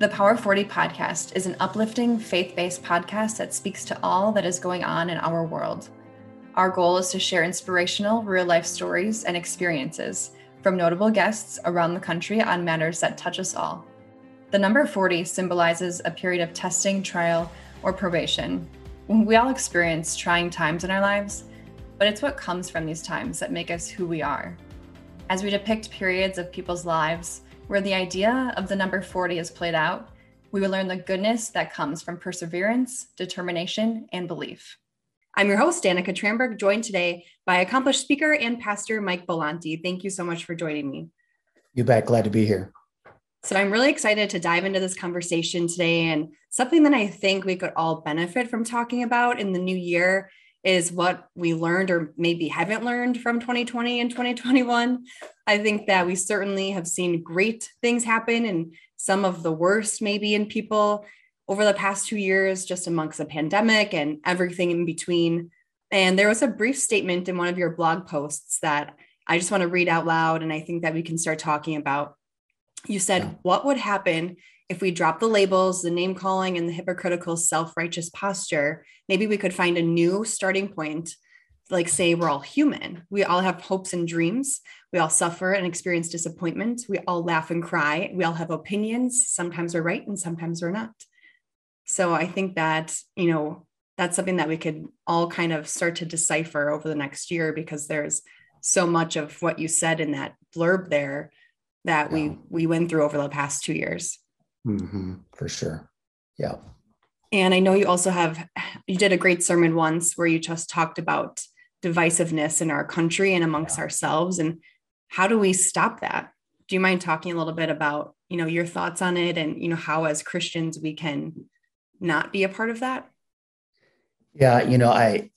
The Power 40 podcast is an uplifting, faith based podcast that speaks to all that is going on in our world. Our goal is to share inspirational, real life stories and experiences from notable guests around the country on matters that touch us all. The number 40 symbolizes a period of testing, trial, or probation. We all experience trying times in our lives, but it's what comes from these times that make us who we are. As we depict periods of people's lives, where the idea of the number 40 is played out, we will learn the goodness that comes from perseverance, determination, and belief. I'm your host, Danica Tramberg, joined today by accomplished speaker and pastor Mike Belanti. Thank you so much for joining me. You bet. Glad to be here. So, I'm really excited to dive into this conversation today and something that I think we could all benefit from talking about in the new year is what we learned or maybe haven't learned from 2020 and 2021. I think that we certainly have seen great things happen and some of the worst, maybe, in people over the past two years, just amongst the pandemic and everything in between. And there was a brief statement in one of your blog posts that I just want to read out loud. And I think that we can start talking about. You said, yeah. What would happen if we drop the labels, the name calling, and the hypocritical self righteous posture, maybe we could find a new starting point. Like, say, we're all human. We all have hopes and dreams. We all suffer and experience disappointment. We all laugh and cry. We all have opinions. Sometimes we're right and sometimes we're not. So I think that, you know, that's something that we could all kind of start to decipher over the next year because there's so much of what you said in that blurb there that yeah. we we went through over the past two years. Mm-hmm, for sure. Yeah. And I know you also have, you did a great sermon once where you just talked about divisiveness in our country and amongst yeah. ourselves. And how do we stop that? Do you mind talking a little bit about, you know, your thoughts on it and, you know, how as Christians we can not be a part of that? Yeah, you know, I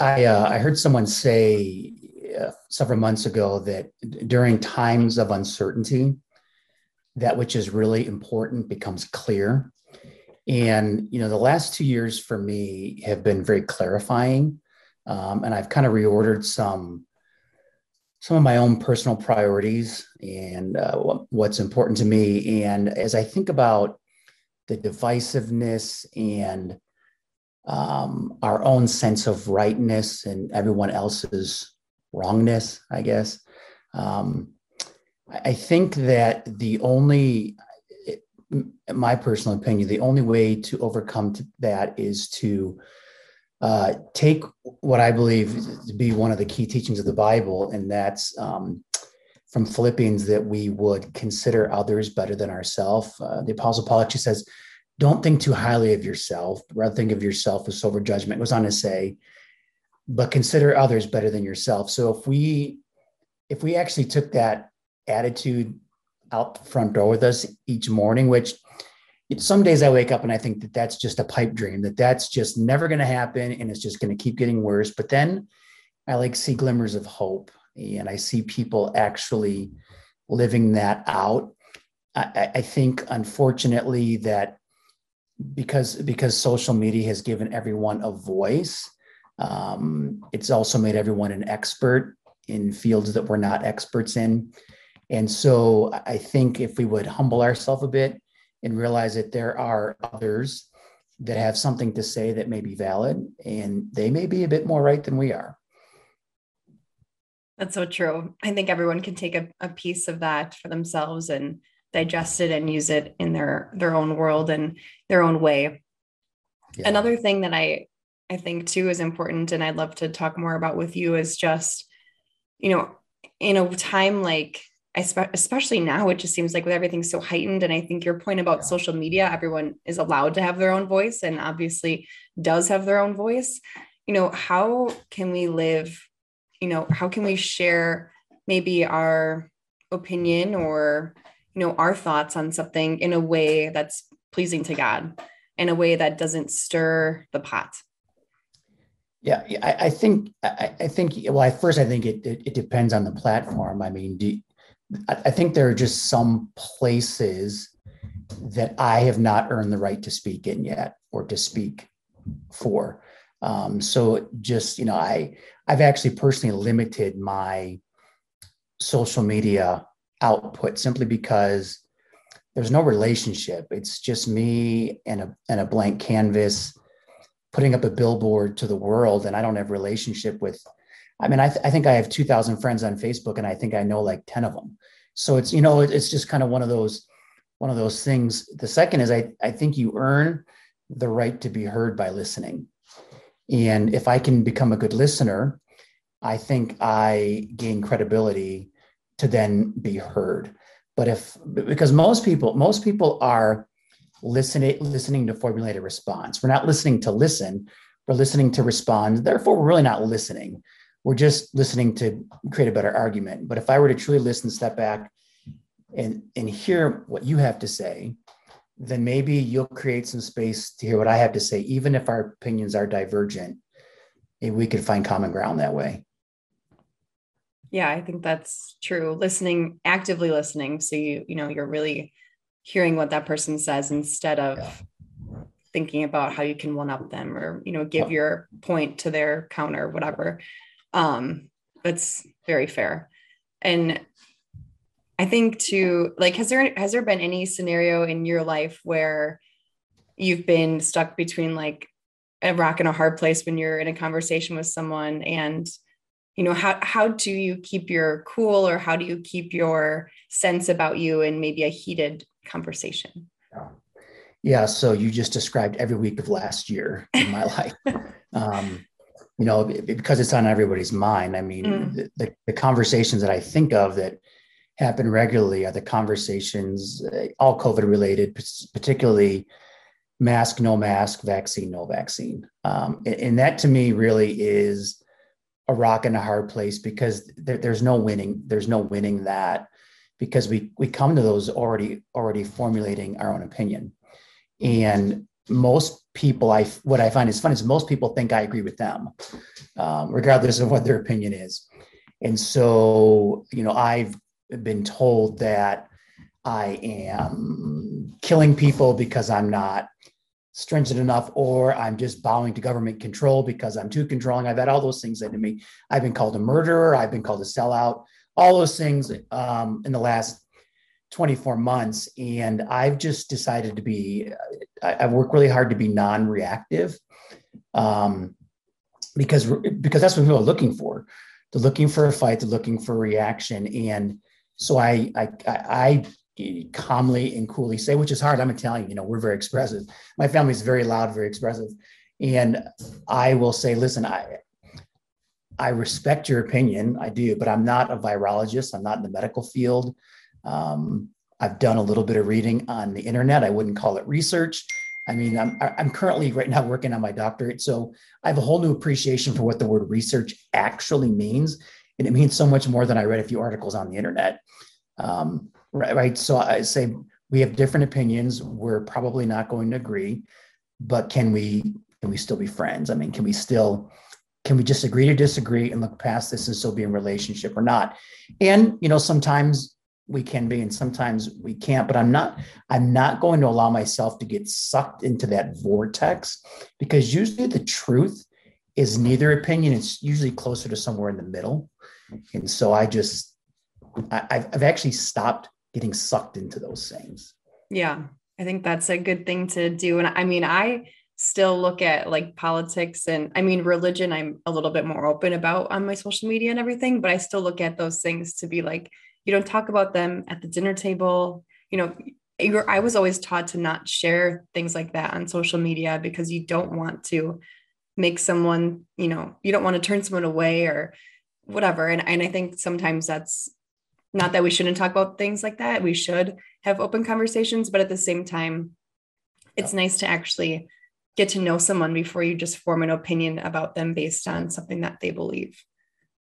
I uh, I heard someone say uh, several months ago that during times of uncertainty, that which is really important becomes clear. And, you know, the last two years for me have been very clarifying. Um, and I've kind of reordered some some of my own personal priorities and uh, what's important to me. And as I think about the divisiveness and um, our own sense of rightness and everyone else's wrongness, I guess, um, I think that the only, my personal opinion, the only way to overcome that is to uh, take what I believe to be one of the key teachings of the Bible, and that's um, from Philippians that we would consider others better than ourselves. Uh, the Apostle Paul actually says, "Don't think too highly of yourself, rather think of yourself with sober judgment." It goes on to say, "But consider others better than yourself." So if we if we actually took that attitude out the front door with us each morning, which some days I wake up and I think that that's just a pipe dream, that that's just never going to happen and it's just going to keep getting worse. But then I like see glimmers of hope and I see people actually living that out. I, I think, unfortunately, that because because social media has given everyone a voice, um, it's also made everyone an expert in fields that we're not experts in. And so I think if we would humble ourselves a bit and realize that there are others that have something to say that may be valid and they may be a bit more right than we are. That's so true. I think everyone can take a, a piece of that for themselves and digest it and use it in their their own world and their own way. Yeah. Another thing that I I think too is important and I'd love to talk more about with you is just you know in a time like especially now it just seems like with everything so heightened and i think your point about social media everyone is allowed to have their own voice and obviously does have their own voice. You know how can we live you know how can we share maybe our opinion or you know our thoughts on something in a way that's pleasing to god in a way that doesn't stir the pot? Yeah, I, I think I, I, think well, at first I think it, it, it depends on the platform. I mean, do, I think there are just some places that I have not earned the right to speak in yet or to speak for. Um, so just you know, I I've actually personally limited my social media output simply because there's no relationship. It's just me and a and a blank canvas putting up a billboard to the world and I don't have relationship with I mean I, th- I think I have 2000 friends on Facebook and I think I know like 10 of them. So it's you know it's just kind of one of those one of those things. The second is I I think you earn the right to be heard by listening. And if I can become a good listener, I think I gain credibility to then be heard. But if because most people most people are listening listening to formulate a response. We're not listening to listen, we're listening to respond. Therefore, we're really not listening. We're just listening to create a better argument. But if I were to truly listen, step back and and hear what you have to say, then maybe you'll create some space to hear what I have to say, even if our opinions are divergent. Maybe we could find common ground that way. Yeah, I think that's true. Listening, actively listening. So you, you know, you're really hearing what that person says instead of yeah. thinking about how you can one up them or, you know, give your point to their counter, whatever. Um, that's very fair. And I think to like, has there has there been any scenario in your life where you've been stuck between like a rock and a hard place when you're in a conversation with someone? And you know how how do you keep your cool or how do you keep your sense about you in maybe a heated conversation? Yeah, yeah. So you just described every week of last year in my life. Um, you know because it's on everybody's mind i mean mm. the, the, conversations that i think of that happen regularly are the conversations uh, all covid related particularly mask no mask vaccine no vaccine um, and, and that to me really is a rock and a hard place because there, there's no winning. There's no winning that because we we come to those already already formulating our own opinion, and most people I what I find is fun is most people think I agree with them, um, regardless of what their opinion is, and so you know I've been told that I am killing people because I'm not stringent enough or I'm just bowing to government control because I'm too controlling. I've had all those things said to me. I've been called a murderer. I've been called a sellout, all those things um, in the last 24 months. And I've just decided to be, I, have worked really hard to be non reactive um, because, because that's what people are looking for. They're looking for a fight, they're looking for a reaction. And so I, I, I calmly and coolly say, which is hard. I'm Italian, you know, we're very expressive. My family is very loud, very expressive. And I will say, listen, I I respect your opinion, I do, but I'm not a virologist. I'm not in the medical field. Um, I've done a little bit of reading on the internet. I wouldn't call it research. I mean, I'm I'm currently right now working on my doctorate, so I have a whole new appreciation for what the word research actually means, and it means so much more than I read a few articles on the internet. Um, Right, right. So I say we have different opinions. We're probably not going to agree, but can we can we still be friends? I mean, can we still can we just agree to disagree and look past this and still be in relationship or not? And you know, sometimes we can be and sometimes we can't, but I'm not I'm not going to allow myself to get sucked into that vortex because usually the truth is neither opinion. It's usually closer to somewhere in the middle. And so I just I, I've actually stopped getting sucked into those things. Yeah, I think that's a good thing to do. And I mean, I still look at like politics and I mean, religion, I'm a little bit more open about on my social media and everything, but I still look at those things to be like, you don't talk about them at the dinner table. You know, I was always taught to not share things like that on social media because you don't want to make someone, you know, you don't want to turn someone away or whatever. And, and I think sometimes that's not that we shouldn't talk about things like that. We should have open conversations, but at the same time, it's yeah. nice to actually get to know someone before you just form an opinion about them based on something that they believe.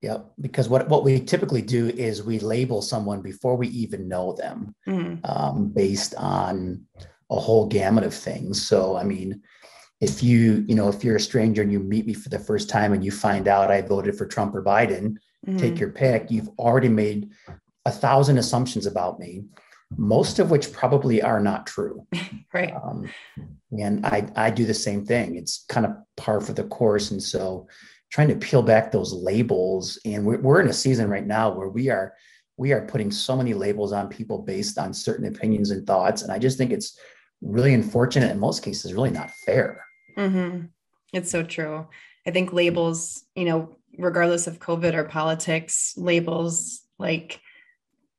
Yeah, because what, what we typically do is we label someone before we even know them mm-hmm. um, based on a whole gamut of things. So, I mean, if you, you know, if you're a stranger and you meet me for the first time and you find out I voted for Trump or Biden, mm-hmm. take your pick, you've already made a thousand assumptions about me, most of which probably are not true. right. Um, and I, I do the same thing. It's kind of par for the course. And so trying to peel back those labels, and we're, we're in a season right now where we are we are putting so many labels on people based on certain opinions and thoughts. And I just think it's really unfortunate in most cases, really not fair. Mm-hmm. It's so true. I think labels, you know, regardless of COVID or politics, labels like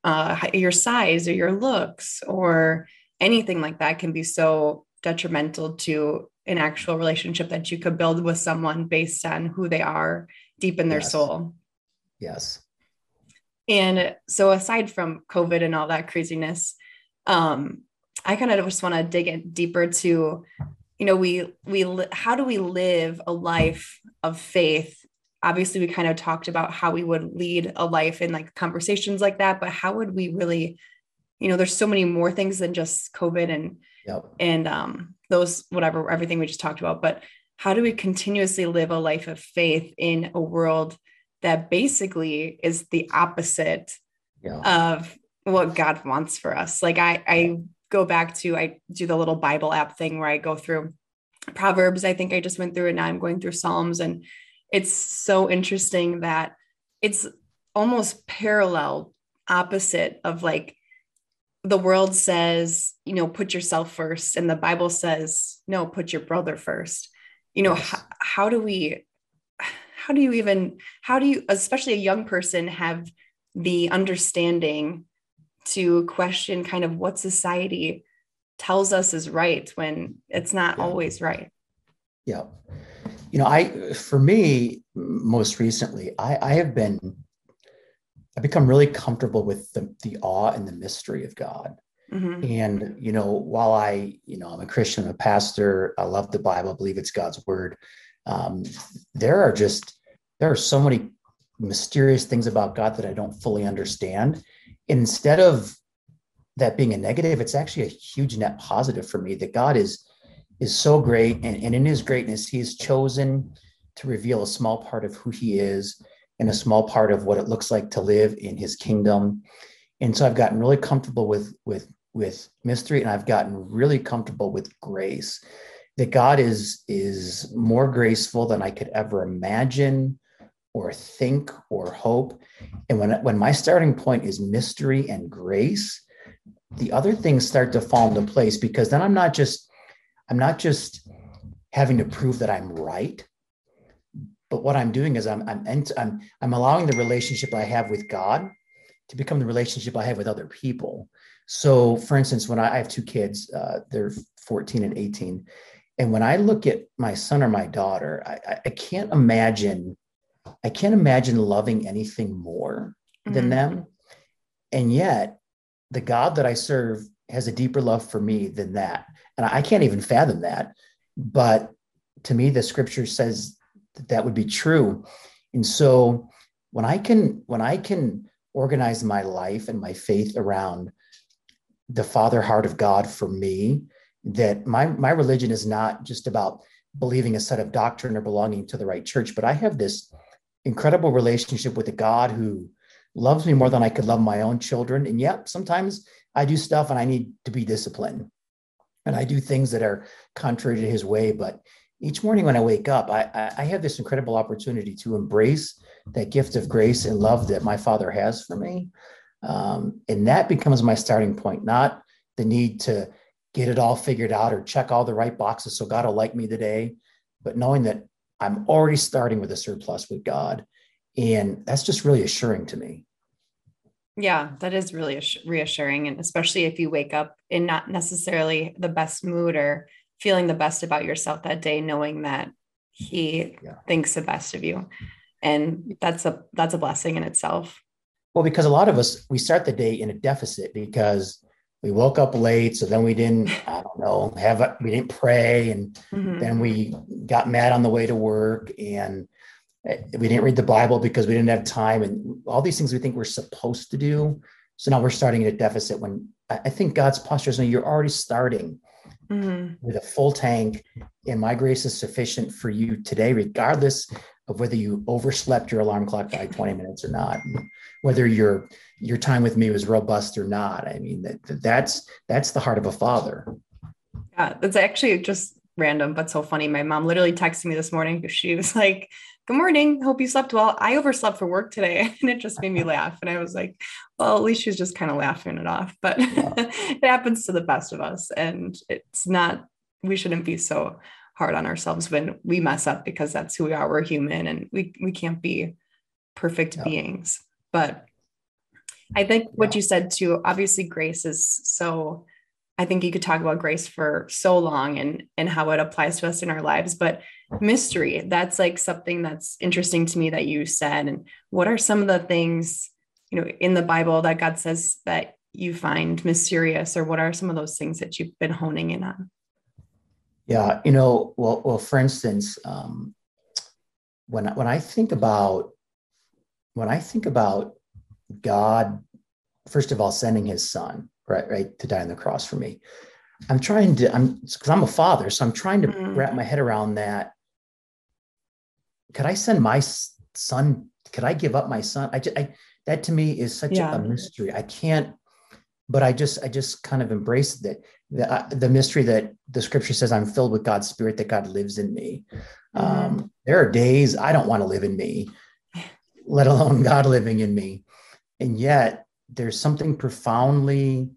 uh, your size or your looks or anything like that can be so detrimental to an actual relationship that you could build with someone based on who they are deep in their yes. soul. Yes. And so aside from COVID and all that craziness, um, I kind of just want to dig in deeper to, you know, we we how do we live a life of faith? Obviously, we kind of talked about how we would lead a life in like conversations like that, but how would we really, you know, there's so many more things than just COVID and yep. and um, those whatever everything we just talked about. But how do we continuously live a life of faith in a world that basically is the opposite yeah. of what God wants for us. Like I, I go back to, I do the little Bible app thing where I go through Proverbs. I think I just went through it. Now I'm going through Psalms. And it's so interesting that it's almost parallel opposite of like the world says, you know, put yourself first. And the Bible says, no, put your brother first. You know, yes. h- how do we how do you even how do you especially a young person have the understanding to question kind of what society tells us is right when it's not yeah. always right yeah you know i for me most recently i i have been i've become really comfortable with the, the awe and the mystery of god mm-hmm. and you know while i you know i'm a christian I'm a pastor i love the bible I believe it's god's word um, there are just there are so many mysterious things about God that I don't fully understand. And instead of that being a negative, it's actually a huge net positive for me that God is is so great, and, and in His greatness, He has chosen to reveal a small part of who He is and a small part of what it looks like to live in His kingdom. And so I've gotten really comfortable with with with mystery, and I've gotten really comfortable with grace that God is is more graceful than I could ever imagine or think or hope. And when when my starting point is mystery and grace, the other things start to fall into place because then I'm not just I'm not just having to prove that I'm right, but what I'm doing is I'm I'm I'm I'm allowing the relationship I have with God to become the relationship I have with other people. So, for instance, when I, I have two kids, uh, they're 14 and 18, and when I look at my son or my daughter, I, I can't imagine, I can't imagine loving anything more mm-hmm. than them. And yet, the God that I serve has a deeper love for me than that. And I can't even fathom that. But to me, the scripture says that that would be true. And so when I can, when I can organize my life and my faith around the father heart of God for me, that my my religion is not just about believing a set of doctrine or belonging to the right church, but I have this incredible relationship with a God who loves me more than I could love my own children. And yet, sometimes I do stuff and I need to be disciplined, and I do things that are contrary to His way. But each morning when I wake up, I, I have this incredible opportunity to embrace that gift of grace and love that my Father has for me, um, and that becomes my starting point, not the need to get it all figured out or check all the right boxes so God will like me today. But knowing that I'm already starting with a surplus with God. And that's just really assuring to me. Yeah, that is really reassuring. And especially if you wake up in not necessarily the best mood or feeling the best about yourself that day, knowing that he yeah. thinks the best of you. And that's a that's a blessing in itself. Well, because a lot of us we start the day in a deficit because we woke up late so then we didn't i don't know have a, we didn't pray and mm-hmm. then we got mad on the way to work and eh, we didn't read the bible because we didn't have time and all these things we think we're supposed to do so now we're starting at a deficit when i think god's posture is you're already starting mm-hmm. with a full tank. And my grace is sufficient for you today regardless of whether you overslept your alarm clock by 20 minutes or not? Whether your your time with me was robust or not? I mean that, that's that's the heart of a father. Yeah that's actually just random but so funny. My mom literally texted me this morning because she was like good morning. Hope you slept well. I overslept for work today and it just made me laugh. And I was like, well, at least she's just kind of laughing it off. But yeah. it happens to the best of us. And it's not, we shouldn't be so hard on ourselves when we mess up because that's who we are. We're human and we, we can't be perfect yeah. beings. But I think yeah. what you said too, obviously grace is so I think you could talk about grace for so long and and how it applies to us in our lives, but mystery, that's like something that's interesting to me that you said. And what are some of the things, you know, in the Bible that God says that you find mysterious, or what are some of those things that you've been honing in on? Yeah, you know, well, well, for instance, um, when when I think about when I think about God, first of all, sending His Son, right, right, to die on the cross for me. I'm trying to, I'm because I'm a father, so I'm trying to mm. wrap my head around that. Could I send my son? Could I give up my son? I, just, I that to me is such yeah. a, mystery. I can't, but I just, I just kind of embraced that The, uh, the mystery that the scripture says I'm filled with God's spirit, that God lives in me. Mm. Um, there are days I don't want to live in me, let alone God living in me. And yet there's something profoundly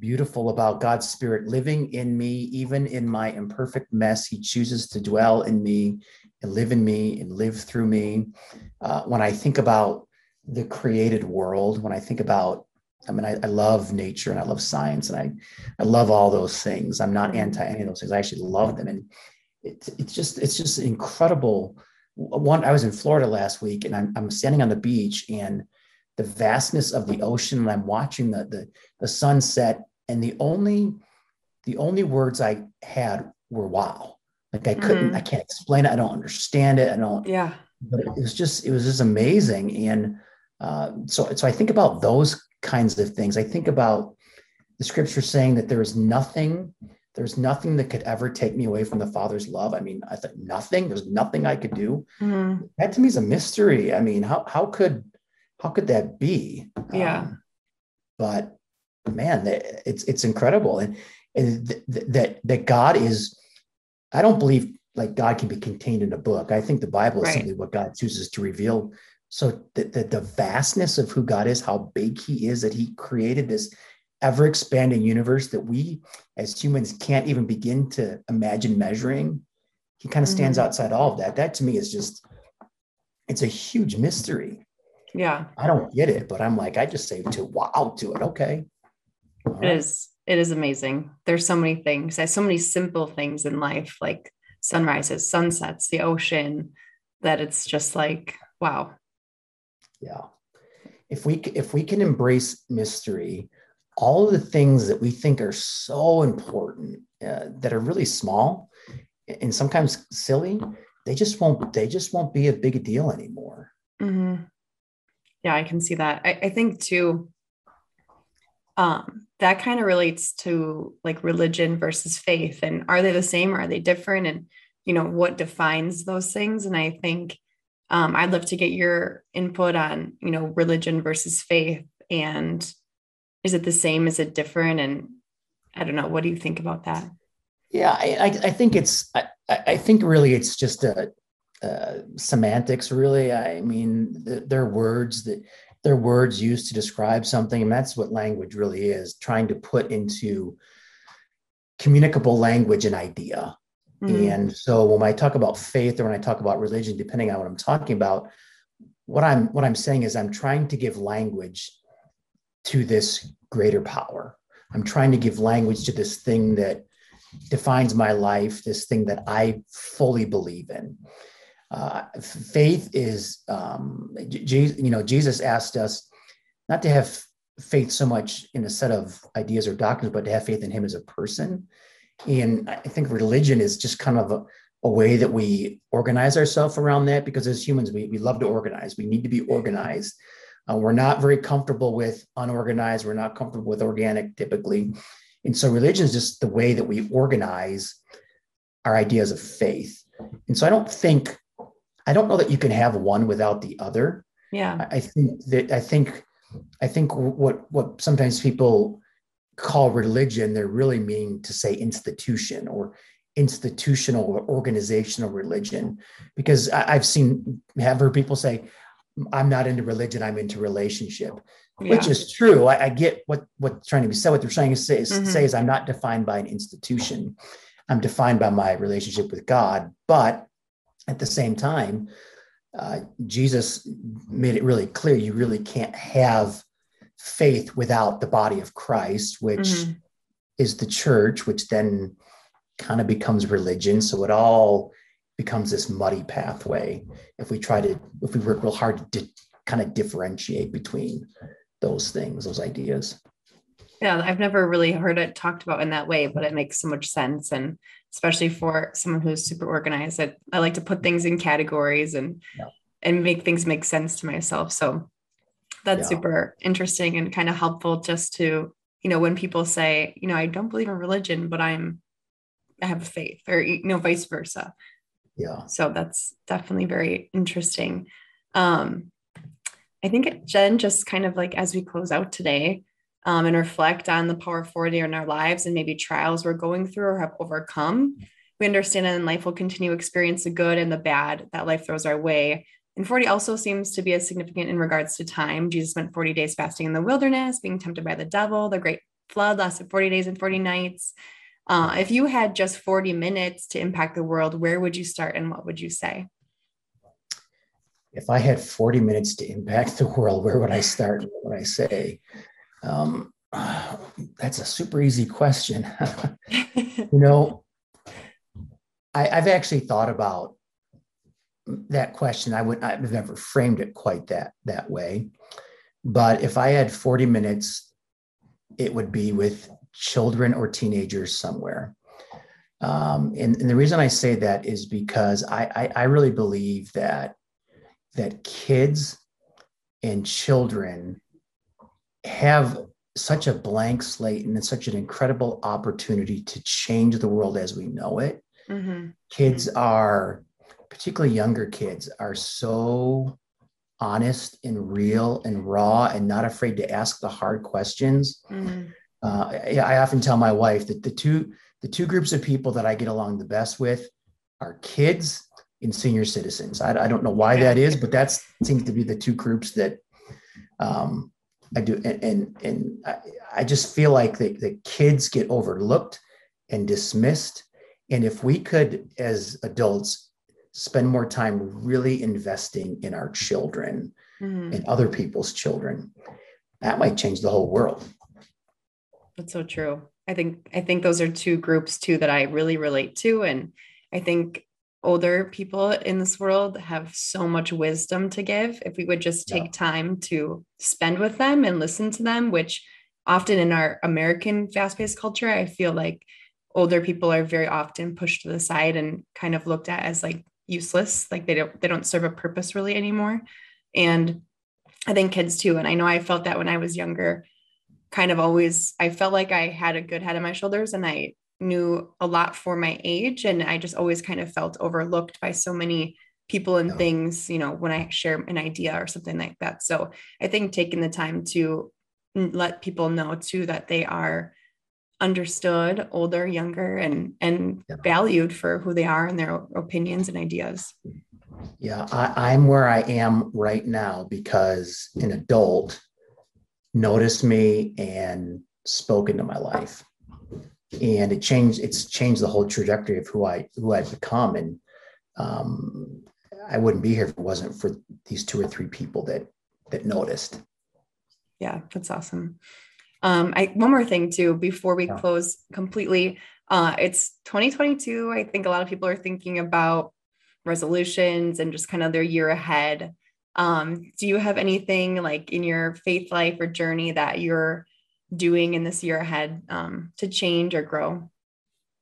beautiful about God's Spirit living in me, even in my imperfect mess. He chooses to dwell in me and live in me and live through me. Uh, when I think about the created world, when I think about, I mean, I, I, love nature and I love science and I, I love all those things. I'm not anti any of those things. I actually love them. And it, it's just, it's just incredible. One, I was in Florida last week and I'm, I'm standing on the beach and the vastness of the ocean and I'm watching the, the, the sunset and the only the only words I had were wow. Like I couldn't, mm-hmm. I can't explain it. I don't understand it. I don't. Yeah. But it was just, it was just amazing. And uh, so, so I think about those kinds of things. I think about the scripture saying that there is nothing, there's nothing that could ever take me away from the Father's love. I mean, I thought nothing. There's nothing I could do. Mm-hmm. That to me is a mystery. I mean, how how could how could that be? Yeah. Um, but man, it's it's incredible, and, and th- th- that that God is. I don't believe like God can be contained in a book. I think the Bible is right. simply what God chooses to reveal. So the, the, the vastness of who God is, how big He is, that He created this ever expanding universe that we as humans can't even begin to imagine measuring. He kind of stands mm-hmm. outside all of that. That to me is just, it's a huge mystery. Yeah. I don't get it, but I'm like, I just say to wow to it. Okay. It is. It is amazing. There's so many things. There's so many simple things in life, like sunrises, sunsets, the ocean, that it's just like wow. Yeah. If we if we can embrace mystery, all of the things that we think are so important uh, that are really small and sometimes silly, they just won't they just won't be a big deal anymore. Mm-hmm. Yeah, I can see that. I, I think too um, that kind of relates to like religion versus faith and are they the same or are they different? And you know what defines those things? And i think um, i'd love to get your input on you know religion versus faith and is it the same? Is it different? And i don't know what do you think about that? Yeah i, I think it's I, I think really it's just a, a semantics really. I mean they're words that they're words used to describe something. And that's what language really is trying to put into communicable language an idea. Mm-hmm. And so when I talk about faith or when I talk about religion, depending on what I'm talking about, what I'm what I'm saying is I'm trying to give language to this greater power. I'm trying to give language to this thing that defines my life, this thing that I fully believe in. Uh, faith is, um, you know, Jesus asked us not to have faith so much in a set of ideas or doctrines, but to have faith in Him as a person. And I think religion is just kind of a, a way that we organize ourselves around that because as humans, we, we love to organize. We need to be organized. Uh, we're not very comfortable with unorganized. We're not comfortable with organic typically. And so religion is just the way that we organize our ideas of faith. And so I don't think I don't know that you can have one without the other. Yeah. I think that I think I think what what sometimes people call religion, they're really meaning to say institution or institutional or organizational religion because I, have seen have heard people say i'm not into religion i'm into relationship yeah. which is true I, I, get what what's trying to be said what they're trying to say is, mm-hmm. say is i'm not defined by an institution i'm defined by my relationship with god but at the same time uh, jesus made it really clear you really can't have faith without the body of christ which mm-hmm. is the church which then kind of becomes religion. So it all becomes this muddy pathway if we try to, if we work real hard to di- kind of differentiate between those things, those ideas. Yeah, I've never really heard it talked about in that way, but it makes so much sense. And especially for someone who's super organized, I, I like to put things in categories and yeah. and make things make sense to myself. So that's yeah. super interesting and kind of helpful just to, you know, when people say, you know, I don't believe in religion, but I'm I have faith or you know vice versa yeah so that's definitely very interesting um i think jen just kind of like as we close out today um, and reflect on the power of 40 in our lives and maybe trials we're going through or have overcome we understand that in life we'll continue to experience the good and the bad that life throws our way and 40 also seems to be as significant in regards to time. Jesus spent 40 days fasting in the wilderness, being tempted by the devil. The great flood lasted 40 days and 40 nights. Uh, if you had just 40 minutes to impact the world, where would you start and what would you say? If I had 40 minutes to impact the world, where would I start what would I say? Um, that's a super easy question. you know, I, have actually thought about that question. I would I've never framed it quite that that way. But if I had 40 minutes, it would be with children or teenagers somewhere. Um, and, and, the reason I say that is because I, I, I really believe that that kids and children have such a blank slate and it's such an incredible opportunity to change the world as we know it. Mm-hmm. Kids are, particularly younger kids, are so honest and real and raw and not afraid to ask the hard questions. Mm-hmm uh, I often tell my wife that the two the two groups of people that I get along the best with are kids and senior citizens. I, I don't know why that is, but that seems to be the two groups that um, I do. And and, and I, I just feel like the, the kids get overlooked and dismissed. And if we could, as adults, spend more time really investing in our children mm-hmm. and other people's children, that might change the whole world. That's so true. I think I think those are two groups too that I really relate to and I think older people in this world have so much wisdom to give if we would just take yeah. time to spend with them and listen to them which often in our American fast-paced culture I feel like older people are very often pushed to the side and kind of looked at as like useless like they don't they don't serve a purpose really anymore and I think kids too and I know I felt that when I was younger kind of always I felt like I had a good head on my shoulders and I knew a lot for my age and I just always kind of felt overlooked by so many people and things, you know, when I share an idea or something like that. So I think taking the time to let people know too that they are understood, older, younger, and and yeah. valued for who they are and their opinions and ideas. Yeah, I, I'm where I am right now because an adult noticed me and spoke into my life and it changed it's changed the whole trajectory of who i who i've become. And um, i wouldn't be here if it wasn't for these two or three people that that noticed. Yeah that's awesome. Um i one more thing too before we yeah. close completely uh it's 2022 i think a lot of people are thinking about resolutions and just kind of their year ahead. Um, do you have anything like in your faith life or journey that you're doing in this year ahead um, to change or grow?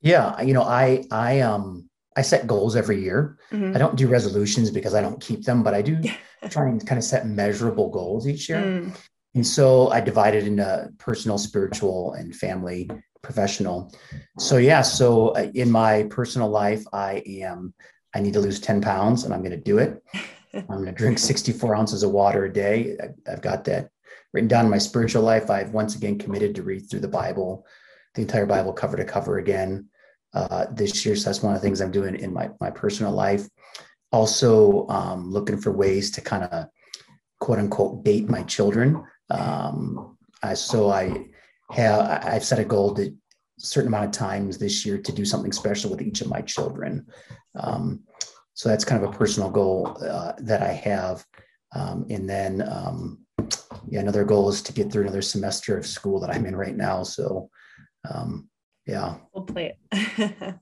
Yeah, you know, I I um I set goals every year. Mm-hmm. I don't do resolutions because I don't keep them, but I do try and kind of set measurable goals each year. Mm. And so I divided into personal, spiritual, and family, professional. So yeah, so uh, in my personal life, I am I need to lose 10 pounds and I'm going to do it. I'm going to drink 64 ounces of water a day. I've got that written down in my spiritual life. I've once again committed to read through the Bible, the entire Bible cover to cover again. uh, this year. So that's one of the things I'm doing in my, my personal life. Also, um, looking for ways to kind of quote unquote date my children. Um, I, so I have I've set a goal to certain amount of times this year to do something special with each of my children. Um, so that's kind of a personal goal uh, that I have. Um, and then, um, yeah, another goal is to get through another semester of school that I'm in right now. So, um, yeah. We'll play it.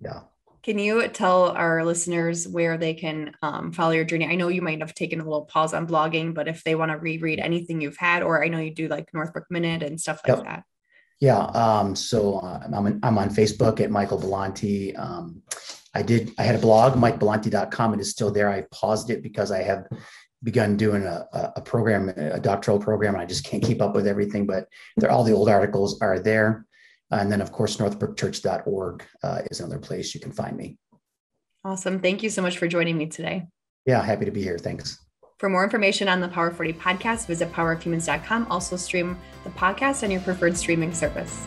yeah. Can you tell our listeners where they can um, follow your journey? I know you might have taken a little pause on blogging, but if they want to reread anything you've had, or I know you do like Northbrook Minute and stuff like yep. that. Yeah. Um, so uh, I'm, I'm on Facebook at Michael Belanti. Um, I did, I had a blog, mikebelanti.com. It is still there. I paused it because I have begun doing a, a program, a doctoral program, and I just can't keep up with everything, but all the old articles are there. And then, of course, northbrookchurch.org uh, is another place you can find me. Awesome. Thank you so much for joining me today. Yeah, happy to be here. Thanks. For more information on the Power 40 podcast, visit powerofhumans.com. Also, stream the podcast on your preferred streaming service.